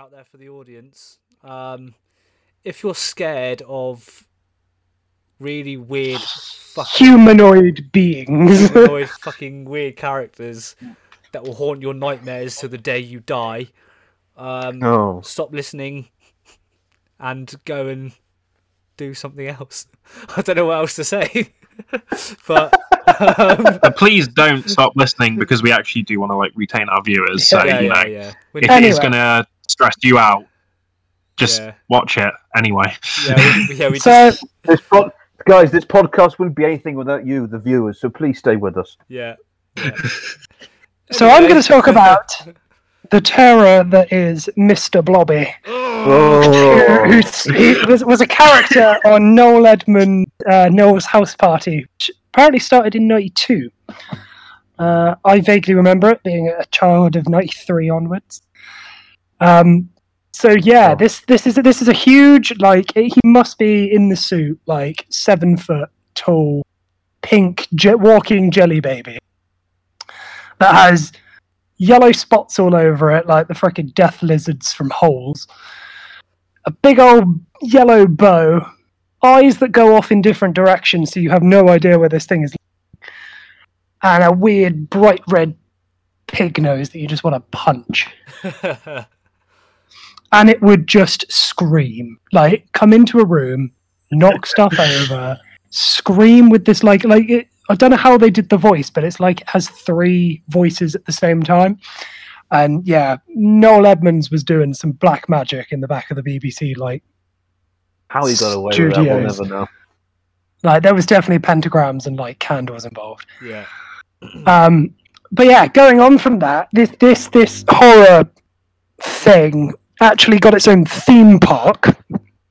out there for the audience. Um, if you're scared of really weird, fucking Humanoid beings. annoyed fucking weird characters that will haunt your nightmares to the day you die, um, Oh. stop listening and go and do something else. I don't know what else to say, but um, please don't stop listening because we actually do want to like retain our viewers. So yeah, you know, yeah, yeah. If it Anyway. is gonna stress you out, just Yeah. watch it anyway. yeah, we, yeah, we so just, This pod- guys, this podcast wouldn't be anything without you, the viewers. So please stay with us. yeah. yeah. So I'm going to talk about the terror that is Mr. Blobby, Oh. who's, he was, was a character on Noel Edmund uh, Noel's House Party, which apparently started in '92. Uh, I vaguely remember it being a child of '93 onwards. Um, so yeah, Oh. this this is this is a huge like he must be in the suit like seven foot tall, pink je- walking jelly baby that has yellow spots all over it, like the freaking death lizards from holes. A big old yellow bow, eyes that go off in different directions, so you have no idea where this thing is. And a weird bright red pig nose that you just want to punch. And it would just scream, like come into a room, knock stuff over, scream with this like like it, I don't know how they did the voice, but it's like it has three voices at the same time. And yeah, Noel Edmonds was doing some black magic in the back of the BBC. Like, How he got away with that, we'll never know. like there was definitely pentagrams and like candles involved. yeah. Um, but yeah, going on from that, this this this horror thing actually got its own theme park,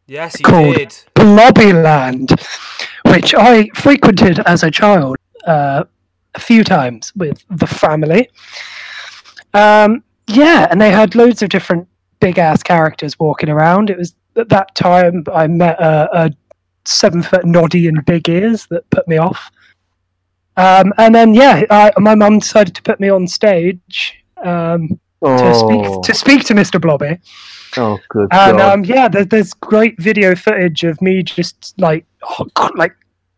Yes, he Called- did. Blobbyland, which I frequented as a child uh, a few times with the family. Um, yeah, and they had loads of different big ass characters walking around. It was at that time I met a, a seven foot noddy and big ears that put me off. Um, and then yeah, I, my mum decided to put me on stage um, to Oh, speak to speak to Mr. Blobby. oh good And God. um, yeah, there's, there's great video footage of me just like like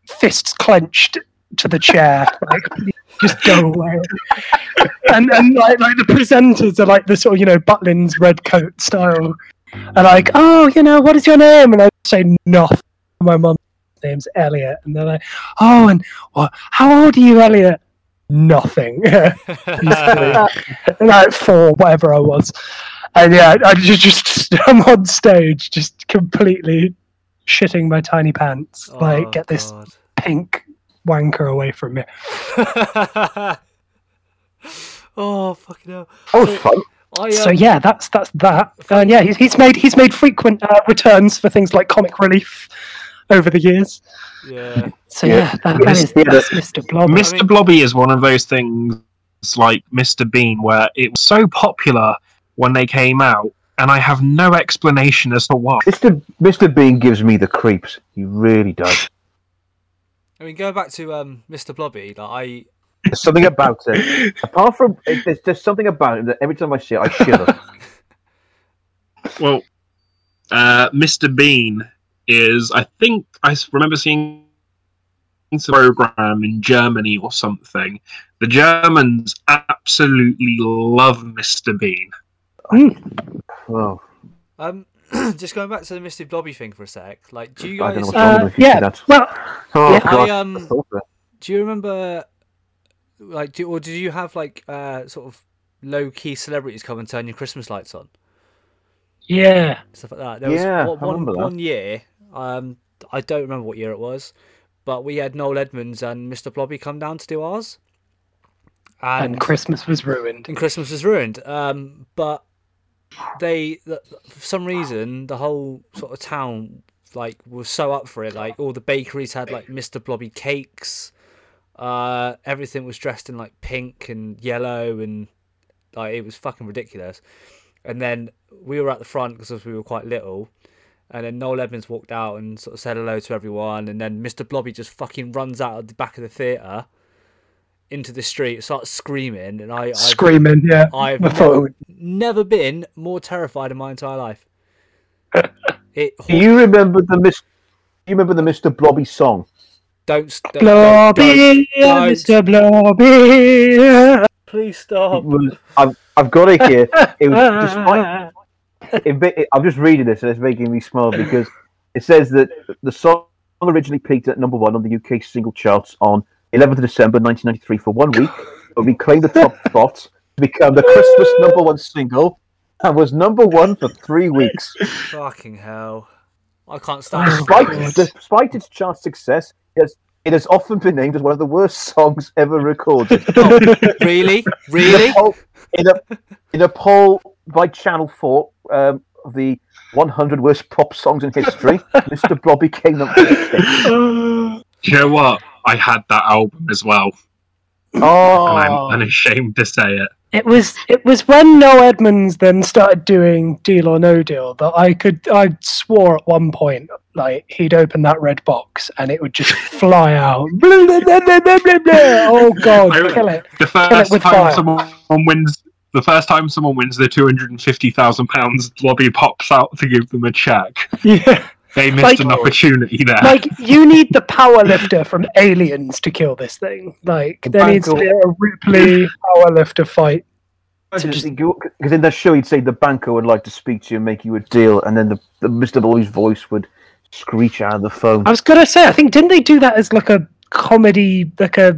fists clenched to the chair, like just go away. and and like like the presenters are like the sort of you know Butlins red coat style, and like oh you know what is your name? And I say nothing. My mum's name's Elliot, and they're like oh and what? How old are you, Elliot? Nothing. like four, whatever I was. And yeah, I just, just I'm on stage, just completely shitting my tiny pants. Oh, like, get this God. pink wanker away from me. oh fucking hell! that was fun. I, um, so yeah, that's that's that. And yeah, he's, he's made he's made frequent uh, returns for things like comic relief over the years. yeah. So Yeah. yeah, that, that Yes, is yeah, that's Mr. Blob. Mr. mean- Blobby is one of those things like Mr. Bean where it was so popular when they came out, and I have no explanation as to why. Mr. Mr. Bean gives me the creeps. He really does. I mean, going back to um, Mr. Blobby, like I, There's something about it. Apart from, it, there's just something about it that every time I see it, I shiver. Well, uh, Mr. Bean is, I think, I remember seeing a program in Germany or something. The Germans absolutely love Mr. Bean. oh, um, just going back to the Mr. Blobby thing for a sec. Like, do you I don't know guys, Uh, you. yeah, That's, well, oh yeah. I, um, I do you remember, like, do, or do you have like uh, sort of low key celebrities come and turn your Christmas lights on? yeah, stuff like that. There Yeah, was one, remember one, that. one year, um, I don't remember what year it was, but we had Noel Edmonds and Mr. Blobby come down to do ours. And, and Christmas was ruined. and Christmas was ruined. Um, but they, th- for some reason, the whole sort of town like was so up for it. Like all the bakeries had like Mr. Blobby cakes. Uh, everything was dressed in like pink and yellow, and like it was fucking ridiculous. And then we were at the front because we were quite little. And then Noel Edmonds walked out and sort of said hello to everyone. And then Mr. Blobby just fucking runs out of the back of the theatre into the street, starts screaming, and I I've, Screaming, yeah. I've never, thought it would- never been more terrified in my entire life. It Do you remember the Miss? You remember the Mr. Blobby song? don't, don't, Blobby, don't- Mr. Blobby. please stop. was, I've, I've got it here. It was despite. It, it, I'm just reading this and it's making me smile because it says that the song originally peaked at number one on the UK single charts on 11th of December 1993 for one week, but reclaimed the top spot to become the Christmas number one single and was number one for three weeks. Fucking hell! I can't stand. Oh, Despite, God. despite its chart success, it has, it has often been named as one of the worst songs ever recorded. really, In really. a poll, in a, in a poll by Channel 4 um, of the 100 worst pop songs in history, Mr. Blobby came up with six. You know what? I had that album as well, and Oh, I'm unashamed to say it. It was it was when Noel Edmonds then started doing Deal or No Deal that I could I swore at one point like he'd open that red box and it would just fly out. Blah, blah, blah, blah, blah, blah, blah. Oh god, I- kill it! The it first with time fire. someone wins, the first time someone wins the two hundred and fifty thousand pounds, lobby pops out to give them a check. Yeah, They missed Like- an opportunity there. like you need the power lifter from Aliens to kill this thing. Like there needs to be a Ripley power lifter fight. because in that show he'd say the banker would like to speak to you and make you a deal, and then the, the Mr. Blobby's voice would screech out of the phone. I was gonna say, I think didn't they do that as like a comedy, like a?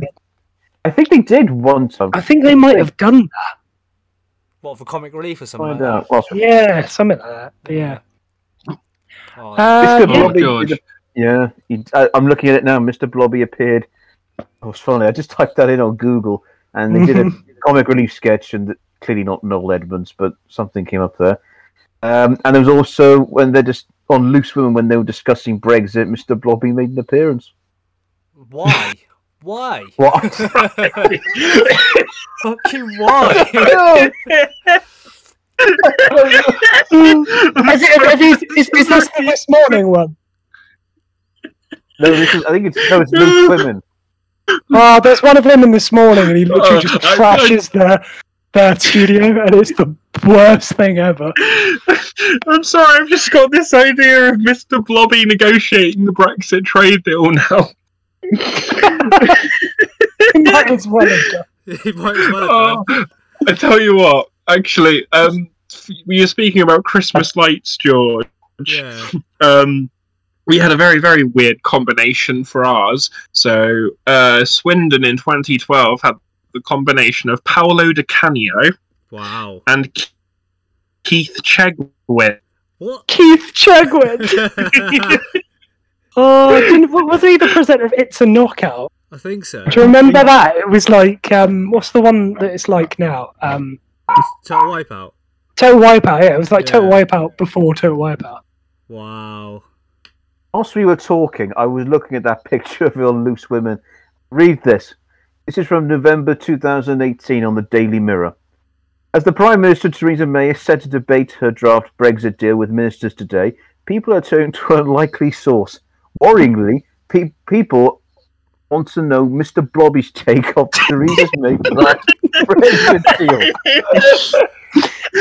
I think they did one time. I think they might have done What for comic relief or something? Find like out. Well, that. Yeah, something like that. But yeah. that? Oh, Uh, Mr. yeah. Blobby, Oh, God. yeah, he, I, I'm looking at it now. Mr. Blobby appeared. Oh, was funny. I just typed that in on Google, and they did a comic relief sketch, and clearly not Noel Edmonds, but something came up there. Um, and there was also when they're just on Loose Women when they were discussing Brexit, Mr. Blobby made an appearance. why? Why? What? Fucking why? Is, it, is, is, is this the this morning one? no, this is, I think it's no, it's Loose Women. Oh, there's one of them in this morning, and he literally Uh, just I- trashes their their studio, and it's the worst thing ever. I'm sorry, I've just got this idea of Mr. Blobby negotiating the Brexit trade deal now. Might as well have done. he might as well have done. Oh, I tell you what, actually, um, we were speaking about Christmas lights, George. Yeah. Um, we had a very, very weird combination for ours. So, uh, Swindon in 2012 had the combination of Paolo Di Canio Wow. and Keith Chegwin. What? Keith Chegwin. Oh, didn't, wasn't he the presenter of It's a Knockout? I think so. Do you remember that? It was like, um, what's the one that it's like now? Um, Total wipeout. Total Wipeout. Yeah, it was like Total Wipeout before Total Wipeout. Wow. Whilst we were talking, I was looking at that picture of your loose women. Read this. This is from November 2018 on the Daily Mirror. As the Prime Minister Theresa May is set to debate her draft Brexit deal with ministers today, people are turning to an unlikely source. Worryingly, pe- people want to know Mr. Blobby's take on Theresa May's draft Brexit deal.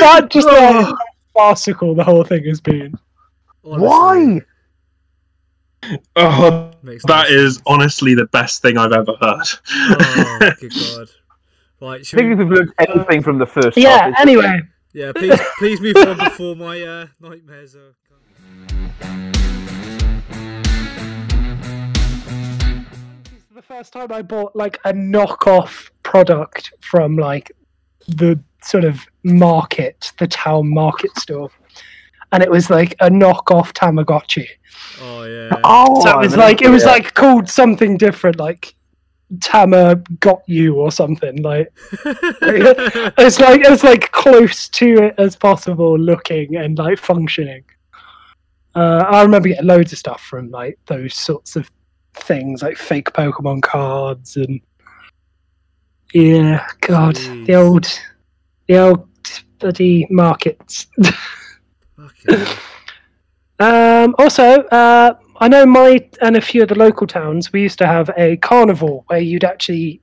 That just how farcical the whole thing has been. Honestly, Why? Oh, Makes that no is sense. honestly the best thing I've ever heard. Oh, good god. Right, I should think if we, we've learned anything from the first half, Yeah. it's- Anyway, yeah, please, please move on before my uh, nightmares are. The first time I bought like a knockoff product from like the sort of market, the town market store. And it was like a knockoff Tamagotchi. Oh yeah. Oh, So it I was like it was that. like called something different, like Tama got you or something. Like it's like it's like close to it as possible looking and like functioning. Uh, I remember getting loads of stuff from like those sorts of things, like fake Pokemon cards and yeah, God, Jeez. the old, the old bloody markets. Um, also, uh, I know my and a few of the local towns. We used to have a carnival where you'd actually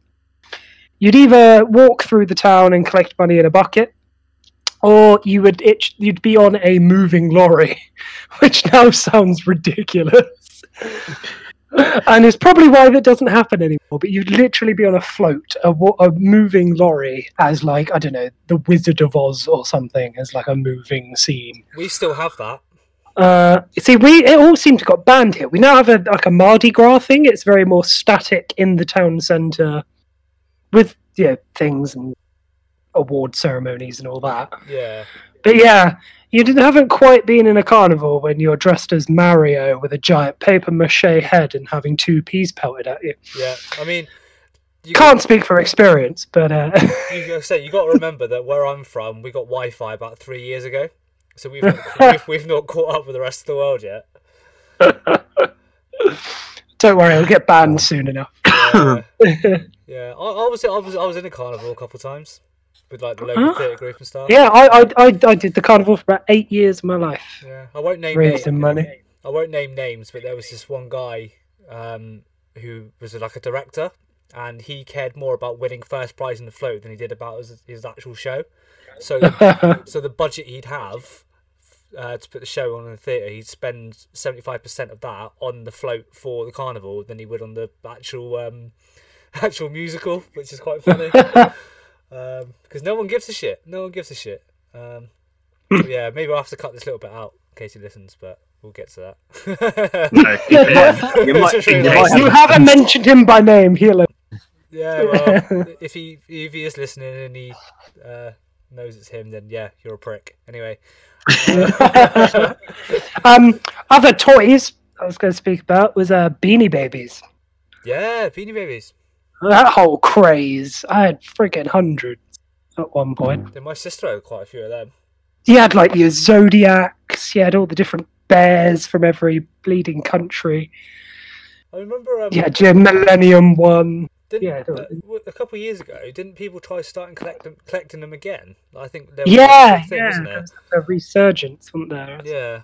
you'd either walk through the town and collect money in a bucket, or you would it, you'd be on a moving lorry, which now sounds ridiculous. And it's probably why that doesn't happen anymore. But you'd literally be on a float, a, a moving lorry, as like I don't know, the Wizard of Oz or something, as like a moving scene. We still have that. Uh, you see, we it all seemed to got banned here. We now have a like a Mardi Gras thing. It's very more static in the town centre, with yeah things and award ceremonies and all that. Yeah. But yeah, you didn't, haven't quite been in a carnival when you're dressed as Mario with a giant paper mache head and having two peas pelted at you. Yeah. I mean, you Can't speak for experience, but uh, you say you got to remember that where I'm from, we got Wi-Fi about three years ago, so we've we've, we've not caught up with the rest of the world yet. don't worry, it'll get banned soon enough. Yeah, yeah. I, I was I was I was in a carnival a couple of times with like the local Huh? theatre group and stuff. yeah, I, I I I did the carnival for about eight years of my life, Yeah. I won't name names. raising money. I won't name names, but there was this one guy um, who was like a director, and he cared more about winning first prize in the float than he did about his, his actual show. So, so the budget he'd have uh, to put the show on in the theatre, he'd spend seventy five percent of that on the float for the carnival than he would on the actual um, actual musical, which is quite funny. um, because no one gives a shit. No one gives a shit. Um, so yeah, maybe I'll have to cut this little bit out in case he listens, but we'll get to that. No, keep. You might, It's just you really nice. have you haven't mentioned him by name, Healer. Yeah, well, if he if he is listening and he uh, knows it's him, then yeah, you're a prick. Anyway, Um, other toys I was going to speak about was uh, Beanie Babies. yeah, Beanie Babies. That whole craze. I had freaking hundreds at one point. Then my sister had quite a few of them. You had like your zodiacs. You had all the different bears from every bleeding country. I remember. Um, had your Millennium one. didn't, yeah, uh, a couple of years ago, didn't people try starting collecting collecting them again? I think there was Yeah, a thing, yeah. there was A resurgence, wasn't there? Yeah,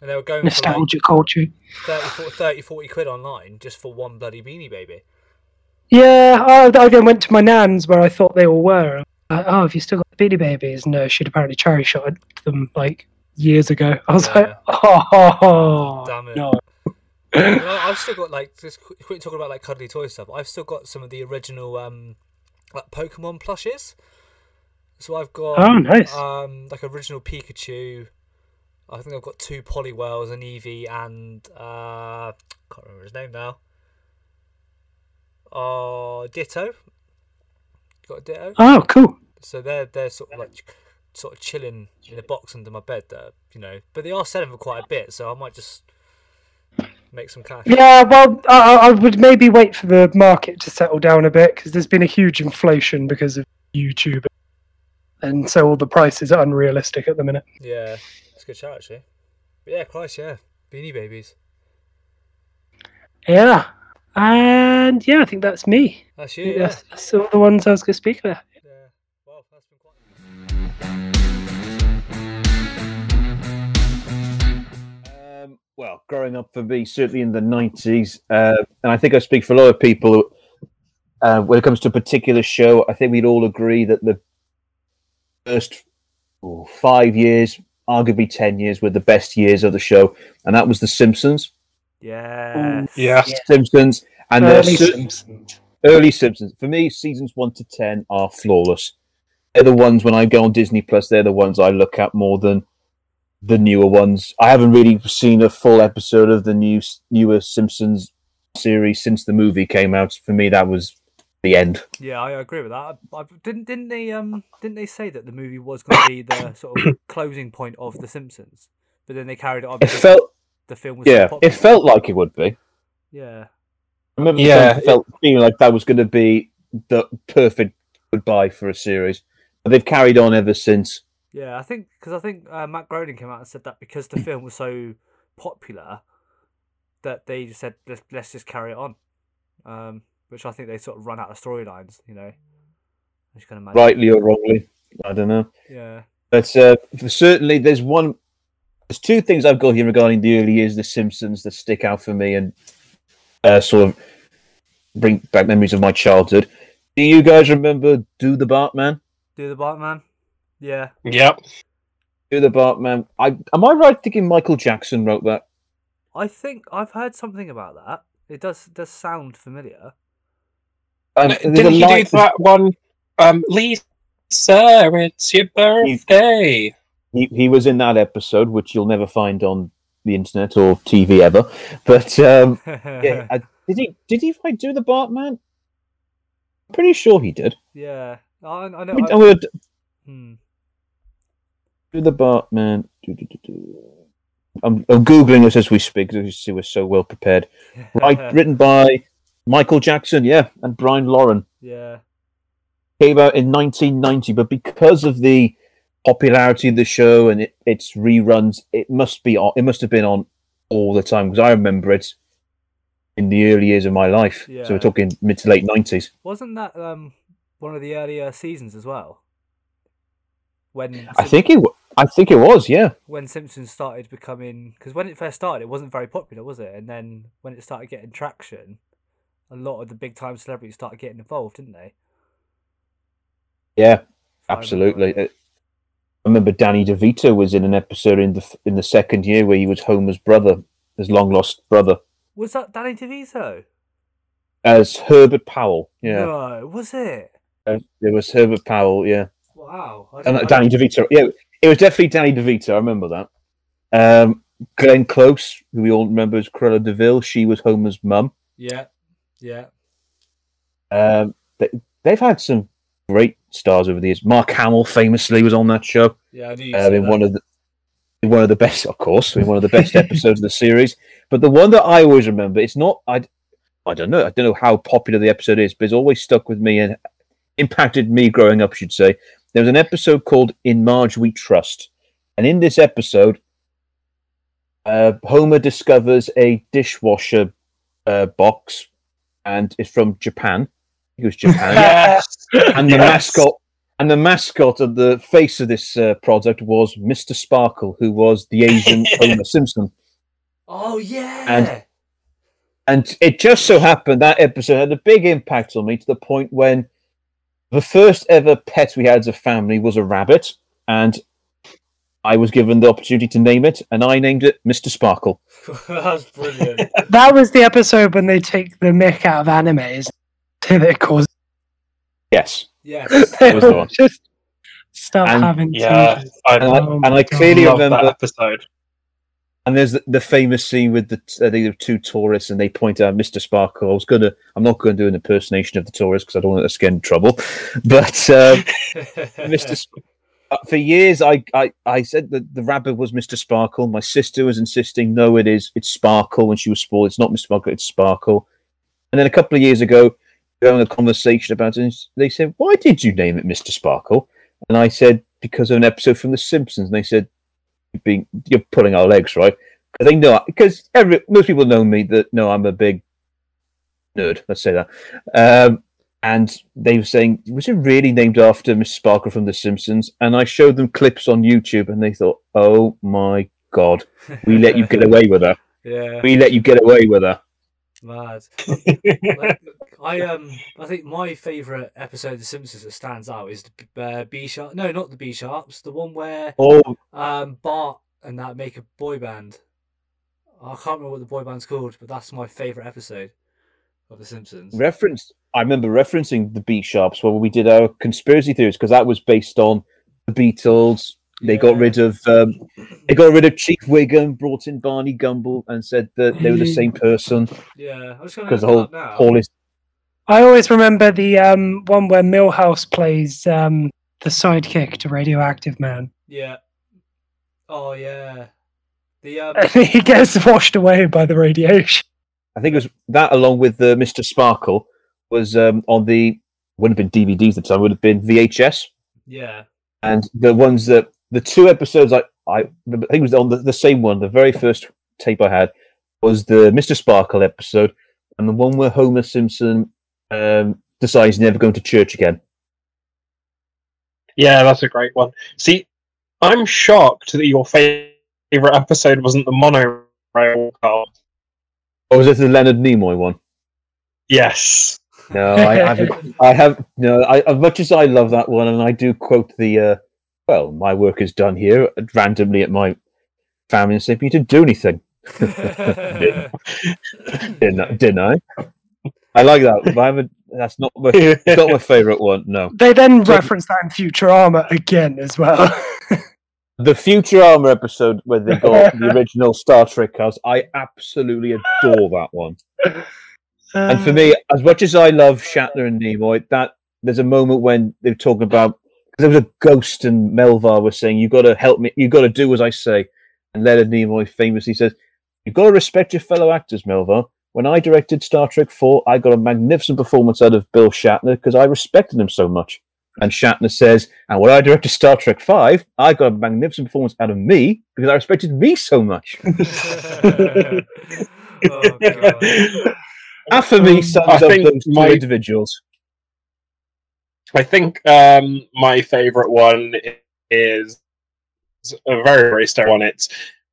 and they were going for like culture. 30, 40, 30, 40 quid online just for one bloody Beanie Baby. Yeah, I, I then went to my nan's where I thought they all were. Uh, oh, have you still got the Beanie Babies? No, she'd apparently cherry shot them like years ago. I was Yeah. like, oh, Damn it. no. You know, I've still got like just qu- quit talking about like cuddly toy stuff. I've still got some of the original um like Pokemon plushes. So I've got Oh, nice. um like original Pikachu. I think I've got two Poliwhirls, an Eevee, and uh can't remember his name now. Oh, Ditto. Got a Ditto. Oh, cool. So they're they're sort of like sort of chilling in a box under my bed. That you know, but they are selling for quite a bit. So I might just make some cash. Yeah, well, I, I would maybe wait for the market to settle down a bit because there's been a huge inflation because of YouTube, and so all the prices are unrealistic at the minute. Yeah, it's a good shout actually. But yeah, Christ, yeah, Beanie Babies. Yeah, and yeah, I think that's me. That's you. Yeah. That's, that's all the ones I was going to speak about. yeah. Well, that's been. Um, well, growing up for me, certainly in the 90s, uh, and I think I speak for a lot of people, uh, when it comes to a particular show, I think we'd all agree that the first oh, five years, arguably 10 years, were the best years of the show, and that was The Simpsons. Yeah. Yeah. Simpsons, and the Early cer- Simpsons. early Simpsons. For me, seasons 1 to 10 are flawless. They're the ones when I go on Disney Plus, they're the ones I look at more than the newer ones. I haven't really seen a full episode of the new newer Simpsons series since the movie came out. For me, that was the end. Yeah, I agree with that. I, I, didn't didn't they um didn't they say that the movie was going to be the sort of closing point of The Simpsons, but then they carried it on It felt, the film was yeah, it felt like it would be. Yeah. I remember Yeah, yeah, felt feeling like that was going to be the perfect goodbye for a series. But they've carried on ever since. Yeah, I think because I think uh, Matt Groening came out and said that because the film was so popular, that they just said let's, let's just carry it on, um, which I think they sort of run out of storylines. You know, as you can imagine. rightly or wrongly. I don't know. Yeah. But uh, certainly, there's one. There's two things I've got here regarding the early years of The Simpsons that stick out for me and uh, sort of bring back memories of my childhood. Do you guys remember Do the Bartman? Do the Bartman? Yeah. Yep. Do the Bartman. I am I right thinking Michael Jackson wrote that? I think I've heard something about that. It does does sound familiar. Um, Didn't he do that one? Um, Lisa, it's your birthday. He, he was in that episode, which you'll never find on the internet or TV ever. But um, yeah, I, did he did he Do the Bartman? I'm pretty sure he did. yeah. I, I know. I I- I'm hmm. do the Bartman. Do, do, do, do. I'm, I'm googling this as we speak. See, we're so well prepared. Right, written by Michael Jackson, yeah, and Bryan Loren. yeah. Came out in 1990, but because of the popularity of the show and it, its reruns, it must be on. It must have been on all the time because I remember it in the early years of my life. Yeah. So we're talking mid to late 90s. Wasn't that um one of the earlier seasons as well? When I think it. I think it was. Yeah. when Simpsons started becoming because when it first started, it wasn't very popular, was it? And then when it started getting traction, a lot of the big time celebrities started getting involved, didn't they? Yeah. Absolutely. I remember Danny DeVito was in an episode in the in the second year where he was Homer's brother, his long lost brother, Was that Danny DeVito? as Herbert Powell. Yeah, No, was it? Uh, it was Herbert Powell. Yeah, Wow. And uh, Danny DeVito. Yeah, it was definitely Danny DeVito. I remember that. Um, Glenn Close, who we all remember as Cruella de Vil, she was Homer's mum. Yeah. Yeah. Um, they, they've had some great stars over the years. Mark Hamill famously was on that show. Yeah. I knew um, in that. one of the in one of the best, of course, in one of the best episodes of the series. But the one that I always remember, it's not I, I don't know, I don't know how popular the episode is, but it's always stuck with me and impacted me growing up. I should say there was an episode called "In Marge We Trust," and in this episode, uh, Homer discovers a dishwasher uh, box, and it's from Japan. It was Japan Yes. and the Yes. mascot and the mascot of the face of this uh, product was Mr. Sparkle, who was the Asian Homer Simpson. Oh yeah. And- And it just so happened that episode had a big impact on me to the point when the first ever pet we had as a family was a rabbit, and I was given the opportunity to name it, and I named it Mr. Sparkle. That's brilliant. That was the episode when they take the mick out of animes till it causes Yes, yes. That was the one. just stop And- having Yeah, to. I and I, Oh and my I God. clearly love that episode. And there's the, the famous scene with the I think there two tourists, and they point out Mr. Sparkle. I was gonna, I'm not going to do an impersonation of the tourist because I don't want to get in trouble. But um, Mr. Sp- uh, for years, I, I I said that the rabbit was Mr. Sparkle. My sister was insisting, no, it is, it's Sparkle. When she was small, it's not Mr. Sparkle, it's Sparkle. And then a couple of years ago, we were having a conversation about it. And they said, "Why did you name it Mr. Sparkle?" And I said, "Because of an episode from The Simpsons." And they said, "You're being, you're pulling our legs, right?" Because they know, because every most people know me that no, I'm a big nerd. Let's say that. Um, and they were saying, "Was it really named after Mr. Sparkle from The Simpsons?" And I showed them clips on YouTube, and they thought, "Oh my god, we let you get away with that. Yeah. We let you get away with that." Mad. I um I think my favourite episode of The Simpsons that stands out is the uh, B sharp. No, not the B sharps. The one where Oh, um Bart and that make a boy band. I can't remember what the boy band's called, but that's my favourite episode of The Simpsons. Reference. I remember referencing the B Sharps when we did our conspiracy theories because that was based on the Beatles. They got rid of um, they got rid of Chief Wiggum, brought in Barney Gumble, and said that they were the same person Yeah, I was going because to the whole up now. Paul is I always remember the um, one where Milhouse plays um, the sidekick to Radioactive Man. Yeah. Oh yeah. The um. he gets washed away by the radiation. I think it was that along with uh, Mr. Sparkle was um, on the wouldn't have been DVDs at the time would have been VHS Yeah. and the ones that the two episodes I I, remember- I think it was on the, the same one the very first tape I had was the Mr. Sparkle episode and the one where Homer Simpson um, decides he's never going to church again. Yeah, that's a great one. See, I'm shocked that your favorite episode wasn't the monorail car. Or was it the Leonard Nimoy one? Yes. No, I haven't. I have no. I, as much as I love that one, and I do quote the. Uh, well, my work is done here randomly at my family and say, "You didn't do anything." didn't, didn't I? I like that. But I haven't. That's not my. It's not my favorite one. No. They then reference that in Futurama again as well. The Futurama episode where they got the original Star Trek cast, I absolutely adore that one. And for me, as much as I love Shatner and Nimoy, that there's a moment when they're talking about because there was a ghost and Melllvar was saying, "You've got to help me. You've got to do as I say." And Leonard Nimoy famously says, "You've got to respect your fellow actors, Melllvar." When I directed Star Trek Four, I got a magnificent performance out of Bill Shatner because I respected him so much. And Shatner says, and when I directed Star Trek Five, I got a magnificent performance out of me because I respected me so much. oh, God. That for me Um, sums I up think those two my- individuals. I think um, my favourite one is a very, very stereo one. It's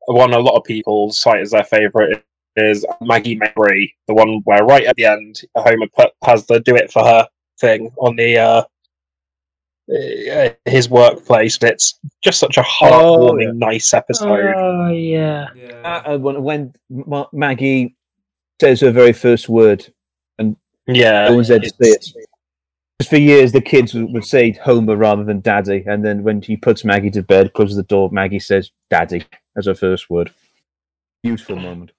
one a lot of people cite as their favourite is Maggie Makes Three, the one where right at the end Homer put, has the "do it for her" thing on the uh, uh, his workplace. And it's just such a heartwarming, yeah. nice episode. Oh yeah. Yeah. Uh, when, when Ma- Maggie says her very first word, and yeah, no one's there to it's- say it. Because for years the kids would would say Homer rather than Daddy, and then when he puts Maggie to bed, closes the door, Maggie says Daddy as her first word. Beautiful moment.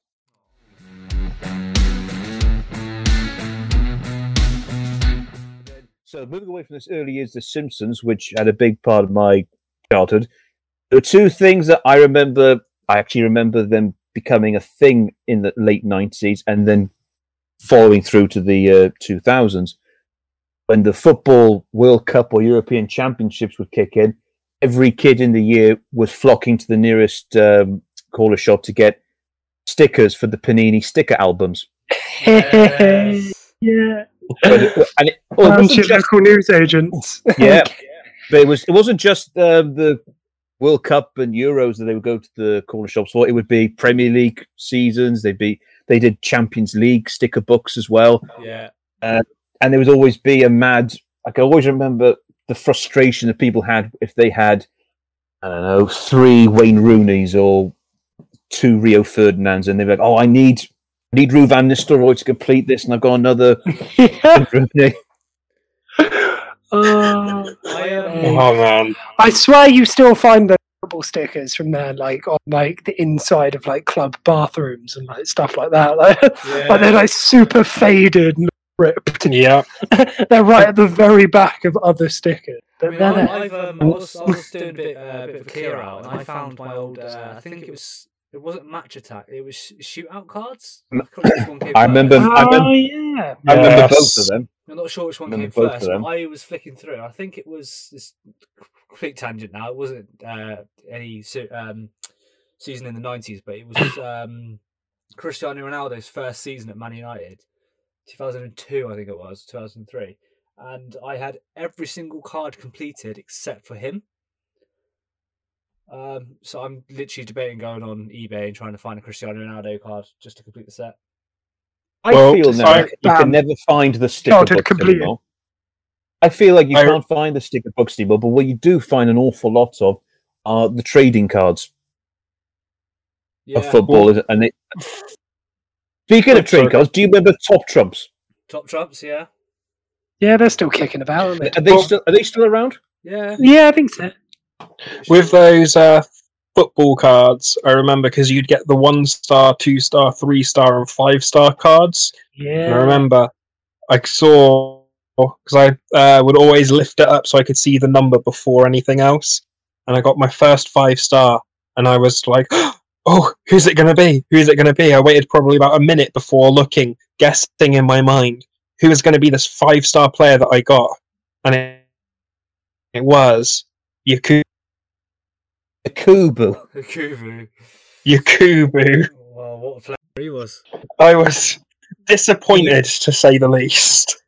So moving away from this early years, The Simpsons, which had a big part of my childhood, there are two things that I remember. I actually remember them becoming a thing in the late nineties, and then following through to the uh, 2000s when the football World Cup or European Championships would kick in, every kid in the year was flocking to the nearest um, corner shop to get stickers for the Panini sticker albums. Yes. yeah. And it, well, it wasn't just, local news agents. yeah, but it was it wasn't just um, the World Cup and Euros that they would go to the corner shops for. It would be Premier League seasons. They'd be they did Champions League sticker books as well. Yeah. and there would always be a mad. Like I can always remember the frustration that people had if they had, I don't know, three Wayne Rooney's or two Rio Ferdinands, and they're like, "Oh, I need, I need Ruud Van Nistelrooy to complete this, and I've got another yeah. Rooney." Oh, I, um, Oh man, I swear you still find the football stickers from there, like on like the inside of like club bathrooms and like stuff like that. Like, yeah. like they're like super faded and ripped. yeah, they're right at the very back of other stickers. I But mean, I, I've, um, I, was, I was doing a bit, uh, bit of a clear out, and I found my old. Uh, I think it was. It wasn't Match Attax. It was shootout cards. I remember which one came I remember- first. I remember- Oh yeah. I remember Yes. both of them. I'm not sure which one came first. But I was flicking through. I think it was this quick tangent. Now it wasn't uh, any um, season in the '90s, but it was um, Cristiano Ronaldo's first season at Man United, 2002, I think it was, 2003, and I had every single card completed except for him. Um, so I'm literally debating going on eBay and trying to find a Cristiano Ronaldo card just to complete the set. I Well, feel now I- you can Bam. never find the sticker books completed. anymore. I feel like you I- can't find the sticker books anymore, but what you do find an awful lot of are the trading cards. Yeah, of football. is And it... Speaking of trading cards, do you remember Top Trumps? top trumps. Yeah, Yeah, they're still kicking about, aren't they? Are they Well- still are they still around? yeah. Yeah, I think so. With those uh, football cards, I remember because you'd get the one star, two star, three star, and five star cards. And I remember I saw because I uh, would always lift it up so I could see the number before anything else. And I got my first five star, and I was like, "Oh, who's it going to be? Who is it going to be?" I waited probably about a minute before looking, guessing in my mind who was going to be this five star player that I got, and it, it was Yaku- Kubu. Kubu. Yakubu. Wow, what a player he was. I was disappointed to say the least.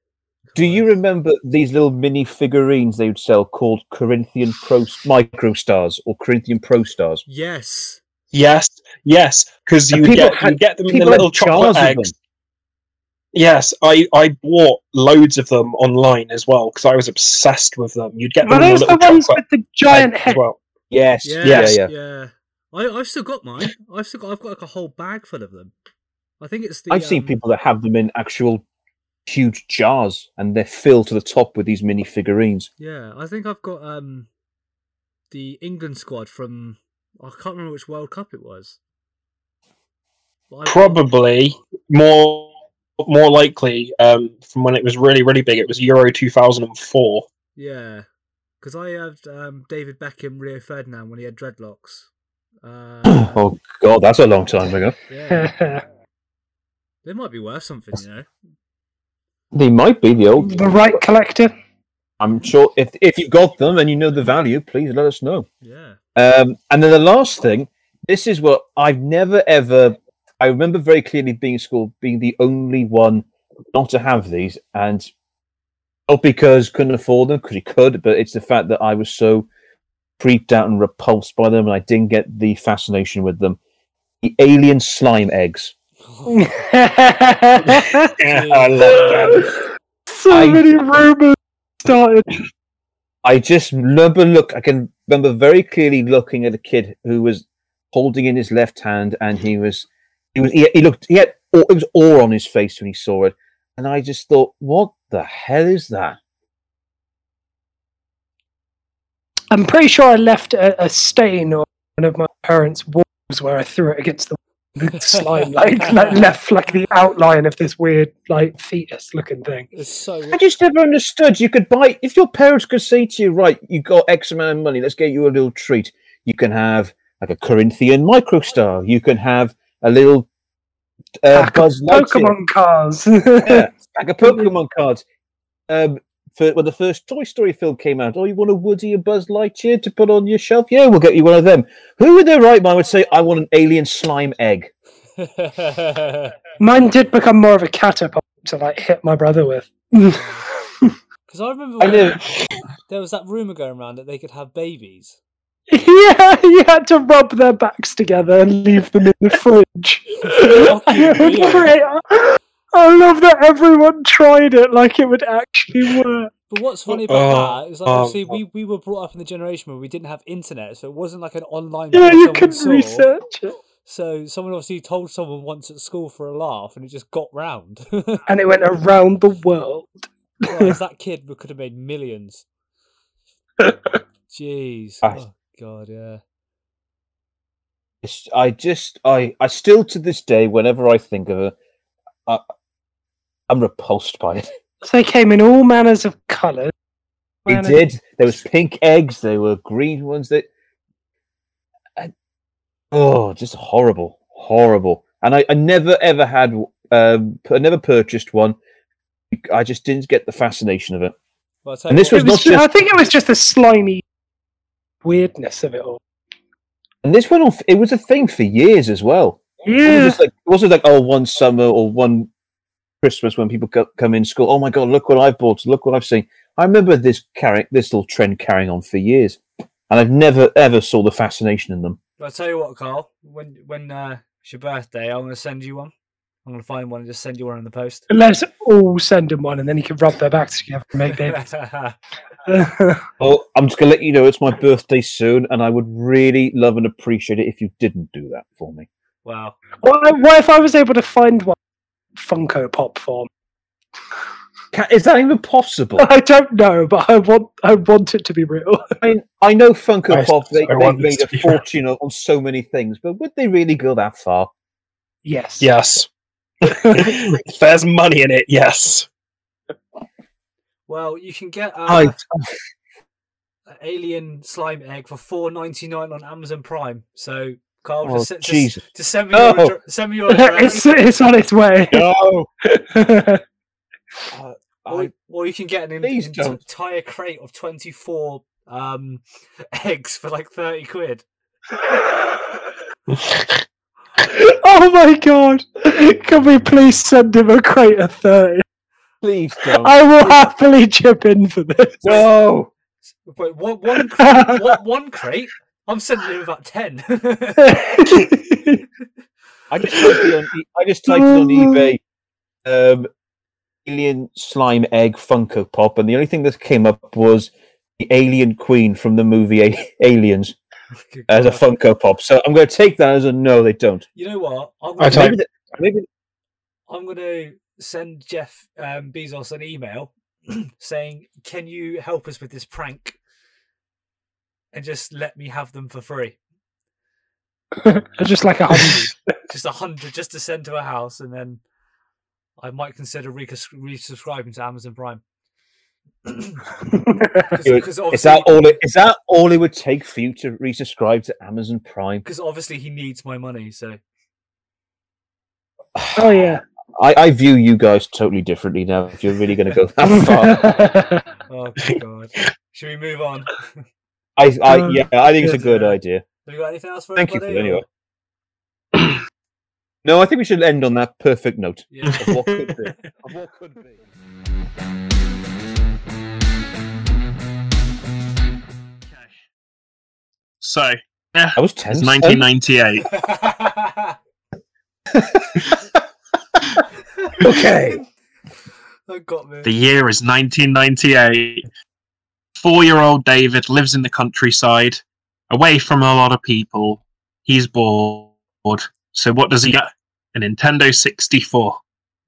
Do you remember these little mini figurines they would sell called Corinthian Pro Micro Stars or Corinthian Pro Stars? Yes. Yes, yes, because you get had- you get them in the little chocolate eggs. Yes, I, I bought loads of them online as well because I was obsessed with them. You'd get them in those the ones with the giant egg head? as well. Yes, Yeah, yeah, yeah. yeah. I, I've still got mine. I've still got. I've got like a whole bag full of them. I think it's the. I've seen um, people that have them in actual huge jars, and they're filled to the top with these mini figurines. Yeah, I think I've got um, the England squad from. I can't remember which World Cup it was. But I've got- Probably more more likely um, from when it was really really big. It was Euro two thousand and four. Yeah, because I had um, David Beckham, Rio Ferdinand when he had dreadlocks. Uh, oh god, that's a long time ago. yeah, they might be worth something, you know. They might be the old. the right collector. I'm sure if if you've got them and you know the value, please let us know. Yeah. Um, and then the last thing, this is what I've never ever. I remember very clearly being in school, being the only one not to have these, and not because couldn't afford them, because he could, but it's the fact that I was so creeped out and repulsed by them, and I didn't get the fascination with them. The alien slime eggs. I love that. so I- many rumors started. I just remember look. I can remember very clearly looking at a kid who was holding in his left hand, and he was, he was, he, he looked, he had, awe- it was awe on his face when he saw it, and I just thought, what the hell is that? I'm pretty sure I left a, a stain on one of my parents' walls where I threw it against the the slime, like, like left like the outline of this weird like fetus looking thing. It's so. I just never understood. You could buy if your parents could say to you, right, you got X amount of money, let's get you a little treat. You can have like a Corinthian microstar. You can have a little uh, Buzz Pokemon cars. yeah, pack of Pokemon cards. Um, for when the first Toy Story film came out, oh, you want a Woody and Buzz Lightyear to put on your shelf? Yeah, we'll get you one of them. Who in their right mind would say, I want an alien slime egg? Mine did become more of a catapult to like hit my brother with. Because I remember I when know. there was that rumor going around that they could have babies. yeah, you had to rub their backs together and leave them in the fridge. Fucking weird. Great. I love that everyone tried it like it would actually work. But what's funny about Oh, that is like oh, obviously we, we were brought up in the generation where we didn't have internet, so it wasn't like an online. Yeah, you couldn't saw. research it. So someone obviously told someone once at school for a laugh, and it just got round. And it went around the world. Whereas that kid could have made millions. Jeez. I- Oh god, yeah. It's, I just, I, I still to this day, whenever I think of it, I, I'm repulsed by it. So they came in all manners of colours. They Manners- did. There was pink eggs. There were green ones. That, I- oh, just horrible, horrible. And I, I never ever had, um, I never purchased one. I just didn't get the fascination of it. Well, I'll And this was was, not just- I think it was just the slimy weirdness of it all. And this went on. It was a thing for years as well. It Yeah. was just like it wasn't like oh one summer or one Christmas when people co- come in school. Oh my god, look what I've bought! Look what I've seen. I remember this carrying this little trend carrying on for years, and I've never ever saw the fascination in them. But I'll tell you what, Carl. When when uh, it's your birthday, I'm going to send you one. I'm going to find one and just send you one in the post. Let's all send him one and then he can rub their backs together and make babies. Well, I'm just gonna let you know it's my birthday soon, and I would really love and appreciate it if you didn't do that for me. wow. what, what if I was able to find one Funko Pop form? Ca is that even possible? I don't know, but I want I want it to be real. I mean, I know Funko I- Pop they, I they've made a to be real. fortune on on so many things, but would they really go that far? Yes. Yes. if there's money in it, yes. Well, you can get uh, I, an alien slime egg for four ninety nine on Amazon Prime. So, Carl, Oh, just, se- just, Jesus. just send me your addre- send me your address, it's it's on its way. no. I, or, or you can get an Please entire crate of twenty four um, eggs for like thirty quid. oh my god! Can we please send him a crate of thirty? please don't. I will happily chip in for this. no. Wait, one, one, crate, one, one crate? I'm sending you about ten. I just typed it on. E- I just typed it on eBay. Um, alien slime egg Funko Pop, and the only thing that came up was the alien queen from the movie A- Aliens Good as a God. Funko Pop. So I'm going to take that as a no, they don't. You know what? I'm gonna, type- Maybe, the- maybe I'm gonna send Jeff um, Bezos an email saying, "Can you help us with this prank?" And just let me have them for free. just like a hundred. Just a hundred, just to send to a house, and then I might consider recus- resubscribing to Amazon Prime. Good. Because is that all? It, is that all it would take for you to resubscribe to Amazon Prime? Because obviously he needs my money, so oh yeah. I, I view you guys totally differently now. If you're really going to go that far, oh good god. Should we move on? I, I Um, yeah, I think it's a good idea. Have you got anything else for Thank you for everybody, anyway. No, I think we should end on that perfect note. Yeah. Of what could be. Of what could be. So That was tense. it's 1998. Okay. that got me. The year is 1998. Four year old David lives in the countryside, away from a lot of people. He's bored. So, what does he get? A Nintendo 64.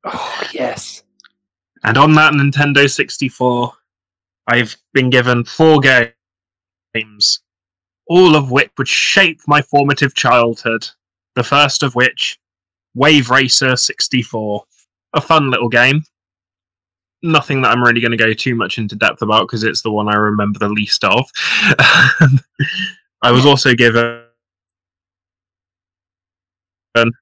oh yes. And on that Nintendo 64, I've been given four games, all of which would shape my formative childhood. The first of which, Wave Racer 64. A fun little game. Nothing that I'm really going to go too much into depth about because it's the one I remember the least of. I was also given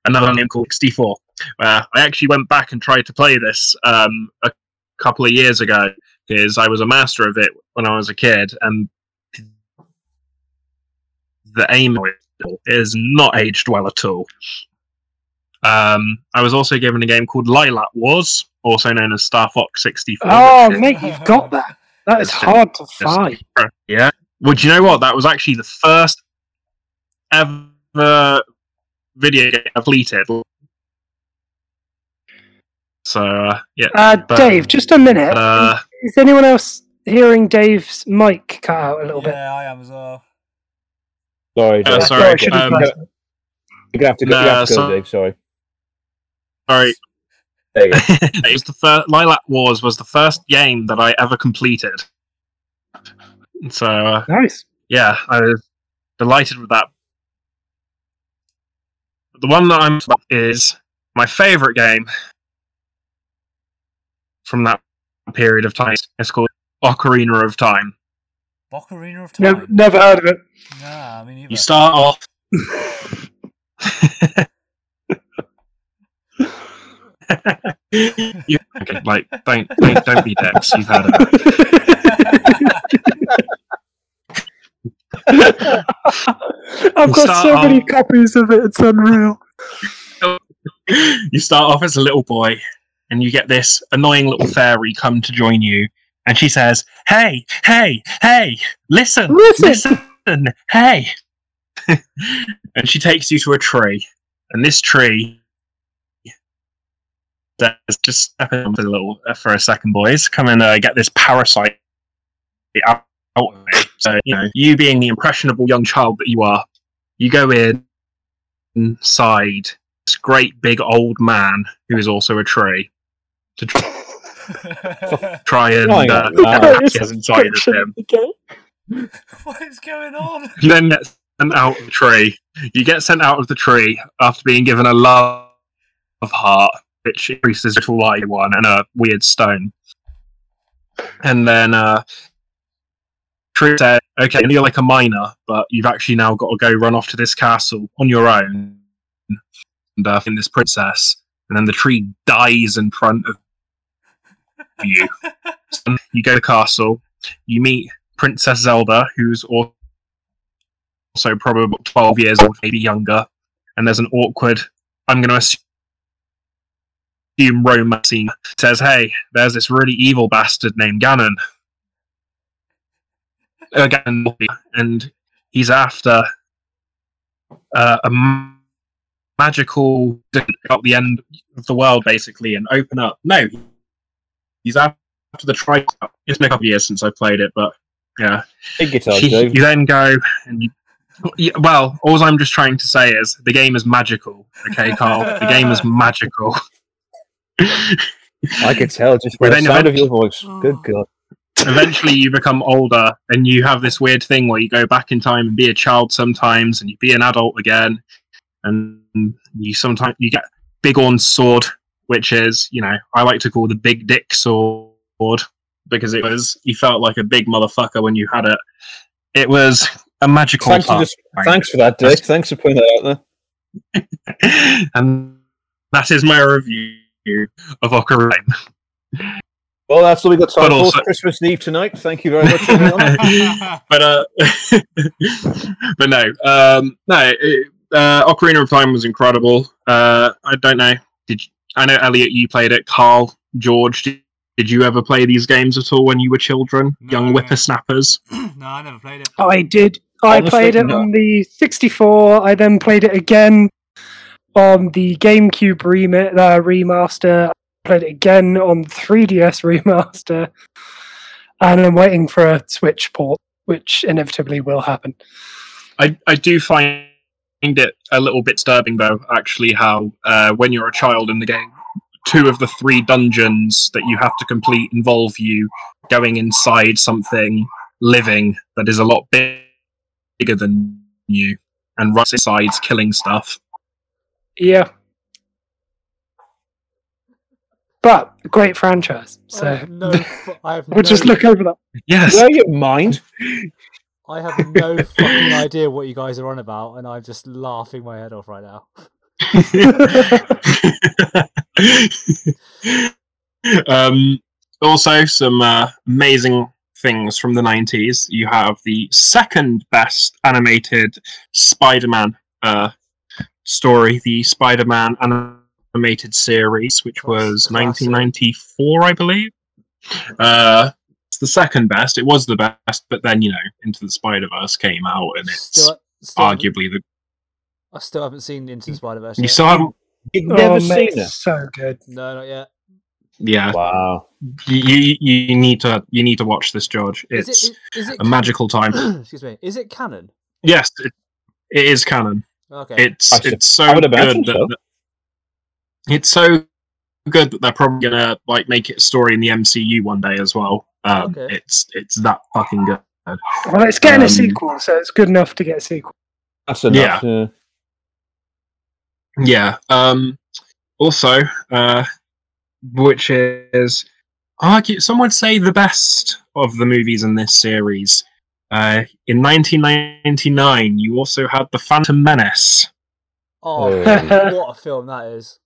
another game called 64 where I actually went back and tried to play this um, a couple of years ago because I was a master of it when I was a kid, and the aim is not aged well at all. Um, I was also given a game called Lylat Wars, also known as Star Fox 64. Oh mate, you've got that. That is hard to find. yeah. Well, do you know what? That was actually the first ever video game I completed. So, uh, yeah. Uh, But- Dave, just a minute. Uh, is anyone else hearing Dave's mic cut out a little bit? yeah, I am as well. Sorry, Uh, Dave. sorry, should um. You're gonna have to go, you Nah, have to go so- Dave. Sorry. sorry. There you go. it was the first Lylat Wars was the first game that I ever completed. So uh, Nice. yeah, I was delighted with that. The one that I'm is my favorite game from that period of time. It's called Ocarina of Time. Ocarina of Time. Never, never heard of it. Nah, I mean either. You start off. you, okay, like don't don't don't be dicks. You've of it. I've got Start so many copies of it. It's unreal. you start off as a little boy and you get this annoying little fairy come to join you and she says hey hey hey listen Listen. listen hey and she takes you to a tree and this tree says just step in for a little uh, for a second boys come and uh, get this parasite out out of me so you know you being the impressionable young child that you are you go in inside this great big old man who is also a tree to tr- try and Crying uh, get It's inside of him. the game. what is going on? You then get sent out of the tree. You get sent out of the tree after being given a love of heart, which increases to light one, and a weird stone. And then uh, Tree said, "Okay, you're like a miner, but you've actually now got to go run off to this castle on your own and uh, in this princess." And then the tree dies in front of you. So you go to the castle. You meet Princess Zelda, who's also probably 12 years old, maybe younger. And there's an awkward, I'm going to assume romance scene. Says, hey, there's this really evil bastard named Ganon. Uh, Ganon, and he's after uh, a m- magical out the end of the world, basically, and open up. No, He's after the tri. It's been a couple of years since I played it, but yeah. Big guitar, you, Dave. you then go and you. Well, all I'm just trying to say is the game is magical. Okay, Carl, the game is magical. I could tell just by the then sound of your voice. Oh. Good God. Eventually, you become older, and you have this weird thing where you go back in time and be a child sometimes, and you be an adult again, and you sometimes you get Biggoron's sword, which is you know I like to call the big dick sword because it was you felt like a big motherfucker when you had it. It was a magical Thanks for, just, thanks for that, Dick. Thanks for putting that out there. and that is my review of Ocarina. Well, that's all we got time But for also- Christmas Eve tonight. Thank you very much, but uh, but no, um, no. It, uh, Ocarina of Time was incredible. Uh, I don't know. Did you, I know Elliot? You played it. Carl, George, did, did you ever play these games at all when you were children, No, young whippersnappers? no, I never played it. I did. I Honestly, played it no. on the 64. I then played it again on the GameCube remi- uh, remaster. I played it again on 3DS remaster. And I'm waiting for a Switch port, which inevitably will happen. I, I do find it a little bit disturbing though actually how uh, when you're a child in the game two of the three dungeons that you have to complete involve you going inside something living that is a lot big, bigger than you and runs inside killing stuff Yeah. But great franchise. I So have no. I have. we'll no, just look over that. yes Blow your mind. I have no fucking idea what you guys are on about, and I'm just laughing my head off right now. um, also, some uh, amazing things from the 90s. You have the second best animated Spider Man uh, story, the Spider Man animated series, which was Classic. 1994, I believe. Uh, it's the second best. It was the best, but then, you know, Into the Spider Verse came out, and it's Still, still arguably the. I still haven't seen Into the Spider Verse. You still haven't. You've never oh, seen it. so good. No, not yet. Yeah, Wow. you, you you need to you need to watch this, George. Is It's it? Is it? a magical time. Excuse me. Is it canon? Yes, it, it is canon. Okay. It's I should- it's so I would good that, so. that- it's so good that they're probably gonna like make it a story in the MCU one day as well. Um, Okay. It's it's that fucking good. Well, it's getting Um, a sequel, so it's good enough to get a sequel. That's enough. Yeah. Yeah. Um. Also, uh, which is argue some would say the best of the movies in this series. Uh, in 1999, you also had the Phantom Menace. oh, Oh. what a film that is!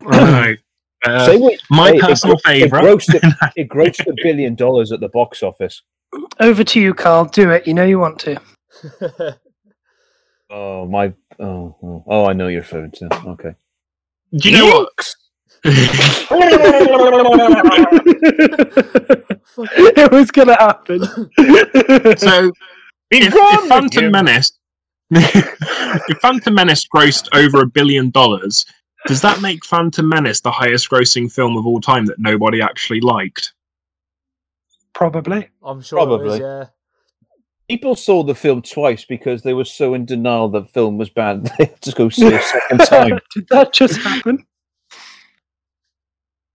I. Uh, Say what, my hey, personal favourite. It grossed, a, it grossed a billion dollars at the box office. Over to you, Carl. Do it. You know you want to. Oh my! Oh, oh, oh I know you're referring to. Okay. Do you know what? it was gonna happen. So, if, if Phantom you. Menace, if Phantom Menace grossed over a billion dollars, does that make Phantom Menace the highest-grossing film of all time that nobody actually liked? Probably. I'm sure Probably. was. Yeah. People saw the film twice because they were so in denial that the film was bad. They had to go see it a second time. Did that just happen?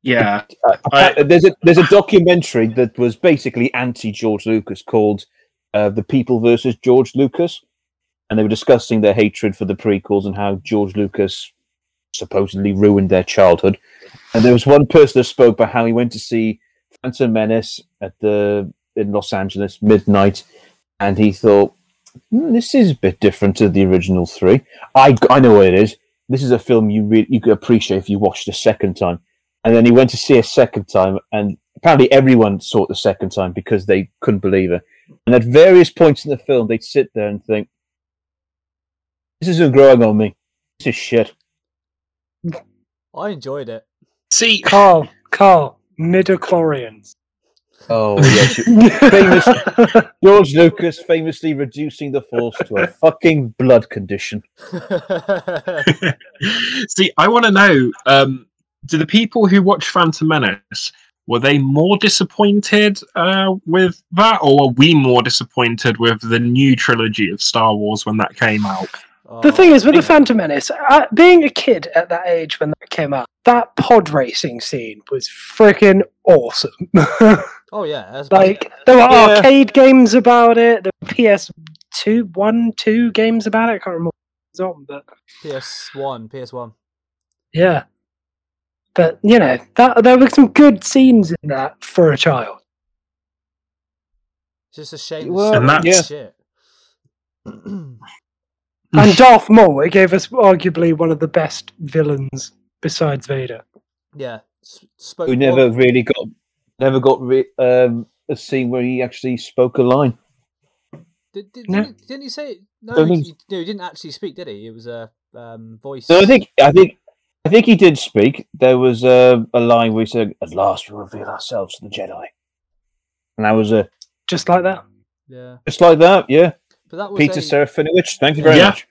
Yeah, Uh, appa- there's a there's a documentary that was basically anti George Lucas called uh, "The People versus George Lucas," and they were discussing their hatred for the prequels and how George Lucas supposedly ruined their childhood. And there was one person that spoke about how he went to see Phantom Menace at the in Los Angeles midnight, and he thought "Hmm, this is a bit different to the original three. I I know what it is. This is a film you re- you could appreciate if you watched a second time. And then he went to see a second time, and apparently everyone saw it the second time because they couldn't believe it. And at various points in the film, they'd sit there and think, "This isn't growing on me. This is shit." I enjoyed it. see, Carl, Carl, midichlorians. Oh yes, famous George Lucas famously reducing the Force to a fucking blood condition. see, I want to know. Um, do the people who watch Phantom Menace were they more disappointed uh, with that, or were we more disappointed with the new trilogy of Star Wars when that came out? The Oh, thing is, with the Phantom Menace, uh, being a kid at that age when that came out, that pod racing scene was freaking awesome. Oh yeah, that's like there were Yeah. arcade games about it. There were PS two, one, two games about it. I can't remember what it was on, but PS One, PS One. yeah. But you know that there were some good scenes in that for a child. It's just a shame. Well, the story yeah. shit. And Darth Maul, it gave us arguably one of the best villains besides Vader. yeah, s- spoke. We never really got, never got re- um, a scene where he actually spoke a line. Did, did, No. didn't, didn't he say? No, Don't he, he- no, he didn't actually speak, did he? It was a um, voice. No, I think, I think, I think he did speak. There was uh, a line where he said, "At last, we reveal ourselves to the Jedi," and that was a Just like that. Yeah, just like that. Yeah, but that was Peter a, Serafinowicz. Thank you very Yeah. much.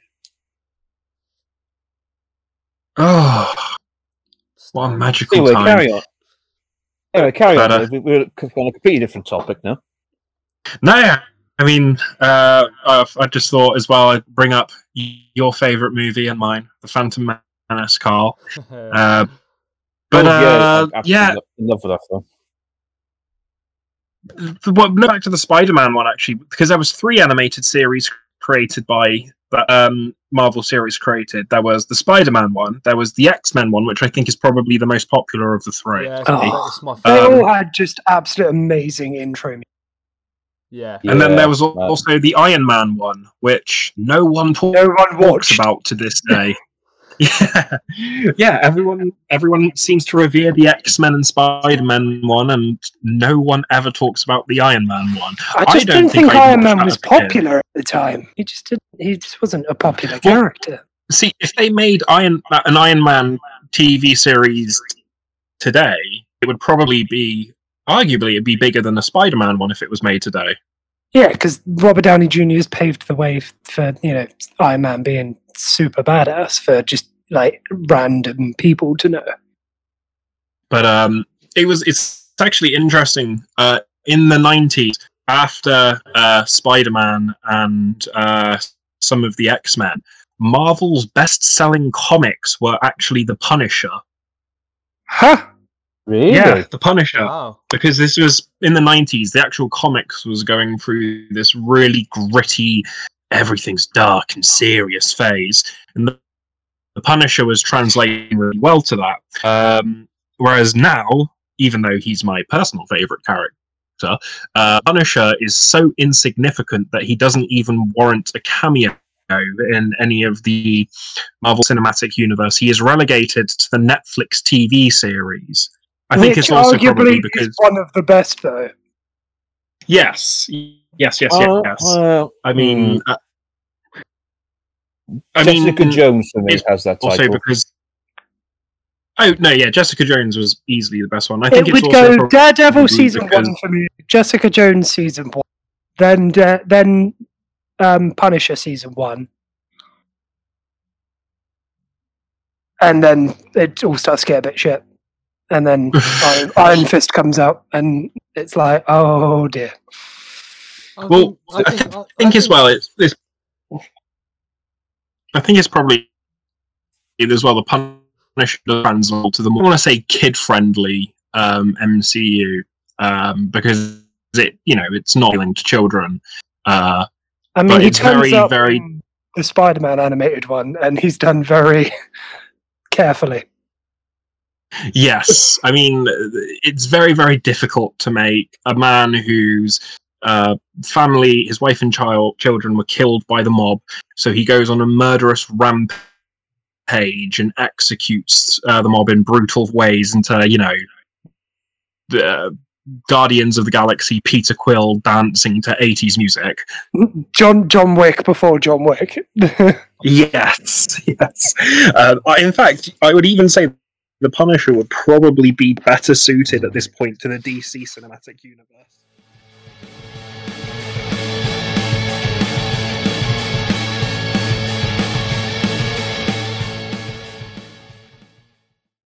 Oh, what a magical Anyway, time! carry on. Anyway, carry But, on. uh, We- We're on a completely different topic now. No, yeah. I mean, uh, I've, I just thought as well I'd bring up your favourite movie and mine, The Phantom Menace, Carl. Uh, but Oh, uh, yeah, lo- in love with that film. the- what, look back to the Spider-Man one actually, because there was three animated series created by that um, Marvel series created. There was the Spider-Man one, there was the X-Men one, which I think is probably the most popular of the three. yeah, Oh. my, it's They favorite. all had just absolute amazing intro. music. yeah, And then Yeah, there was al- man. also the Iron Man one, which no one talks No one talks watched. about to this day. yeah, yeah. Everyone, everyone seems to revere the X Men and Spider Man one, and no one ever talks about the Iron Man one. I I just don't didn't think think Iron Man was as a kid. popular at the time. He just didn't. He just wasn't a popular Well, character. See, if they made Iron uh, an Iron Man TV series today, it would probably be, arguably, it'd be bigger than the Spider Man one if it was made today. Yeah, because Robert Downey Jr. has paved the way for you know Iron Man being super badass for just like random people to know. but um, it was it's actually interesting. Uh, in the nineties, after uh, Spider Man and uh, some of the X Men, Marvel's best-selling comics were actually The Punisher. Huh? Really? Yeah, The Punisher. wow. because this was in the 90s the actual comics was going through this really gritty everything's dark and serious phase. And the, the punisher was translating really well to that. Um, whereas now even though he's my personal favorite character uh, punisher is so insignificant that he doesn't even warrant a cameo in any of the marvel cinematic universe. He is relegated to the netflix tv series. I think it's also probably arguably because is one of the best though. Yes, yes, yes, Uh, yes. well, I mean, uh, I Jessica mean, Jones for me has that also title. because. Oh no, yeah, Jessica Jones was easily the best one. I think It it's would also go Daredevil season because- one for me, Jessica Jones season one, then Da- then um, Punisher season one, and then it all starts to get a bit shit, and then Iron, Iron Fist comes out, and it's like, oh dear. I Well, think, I think, I, think as well. It's, it's I think it's probably as well the punishment translate to the more I want to say kid friendly um, MCU um, because it you know it's not appealing to children. Uh, I mean, But he it's turns very, up very- the Spider-Man animated one, and he's done very carefully. Yes, I mean it's very very difficult to make a man whose uh, family, his wife and child children were killed by the mob, so he goes on a murderous rampage and executes uh, the mob in brutal ways into you know the Guardians of the Galaxy Peter Quill dancing to 80s music. John John Wick before John Wick. Yes, yes. Uh, I- in fact, I would even say the Punisher would probably be better suited at this point to the DC cinematic universe.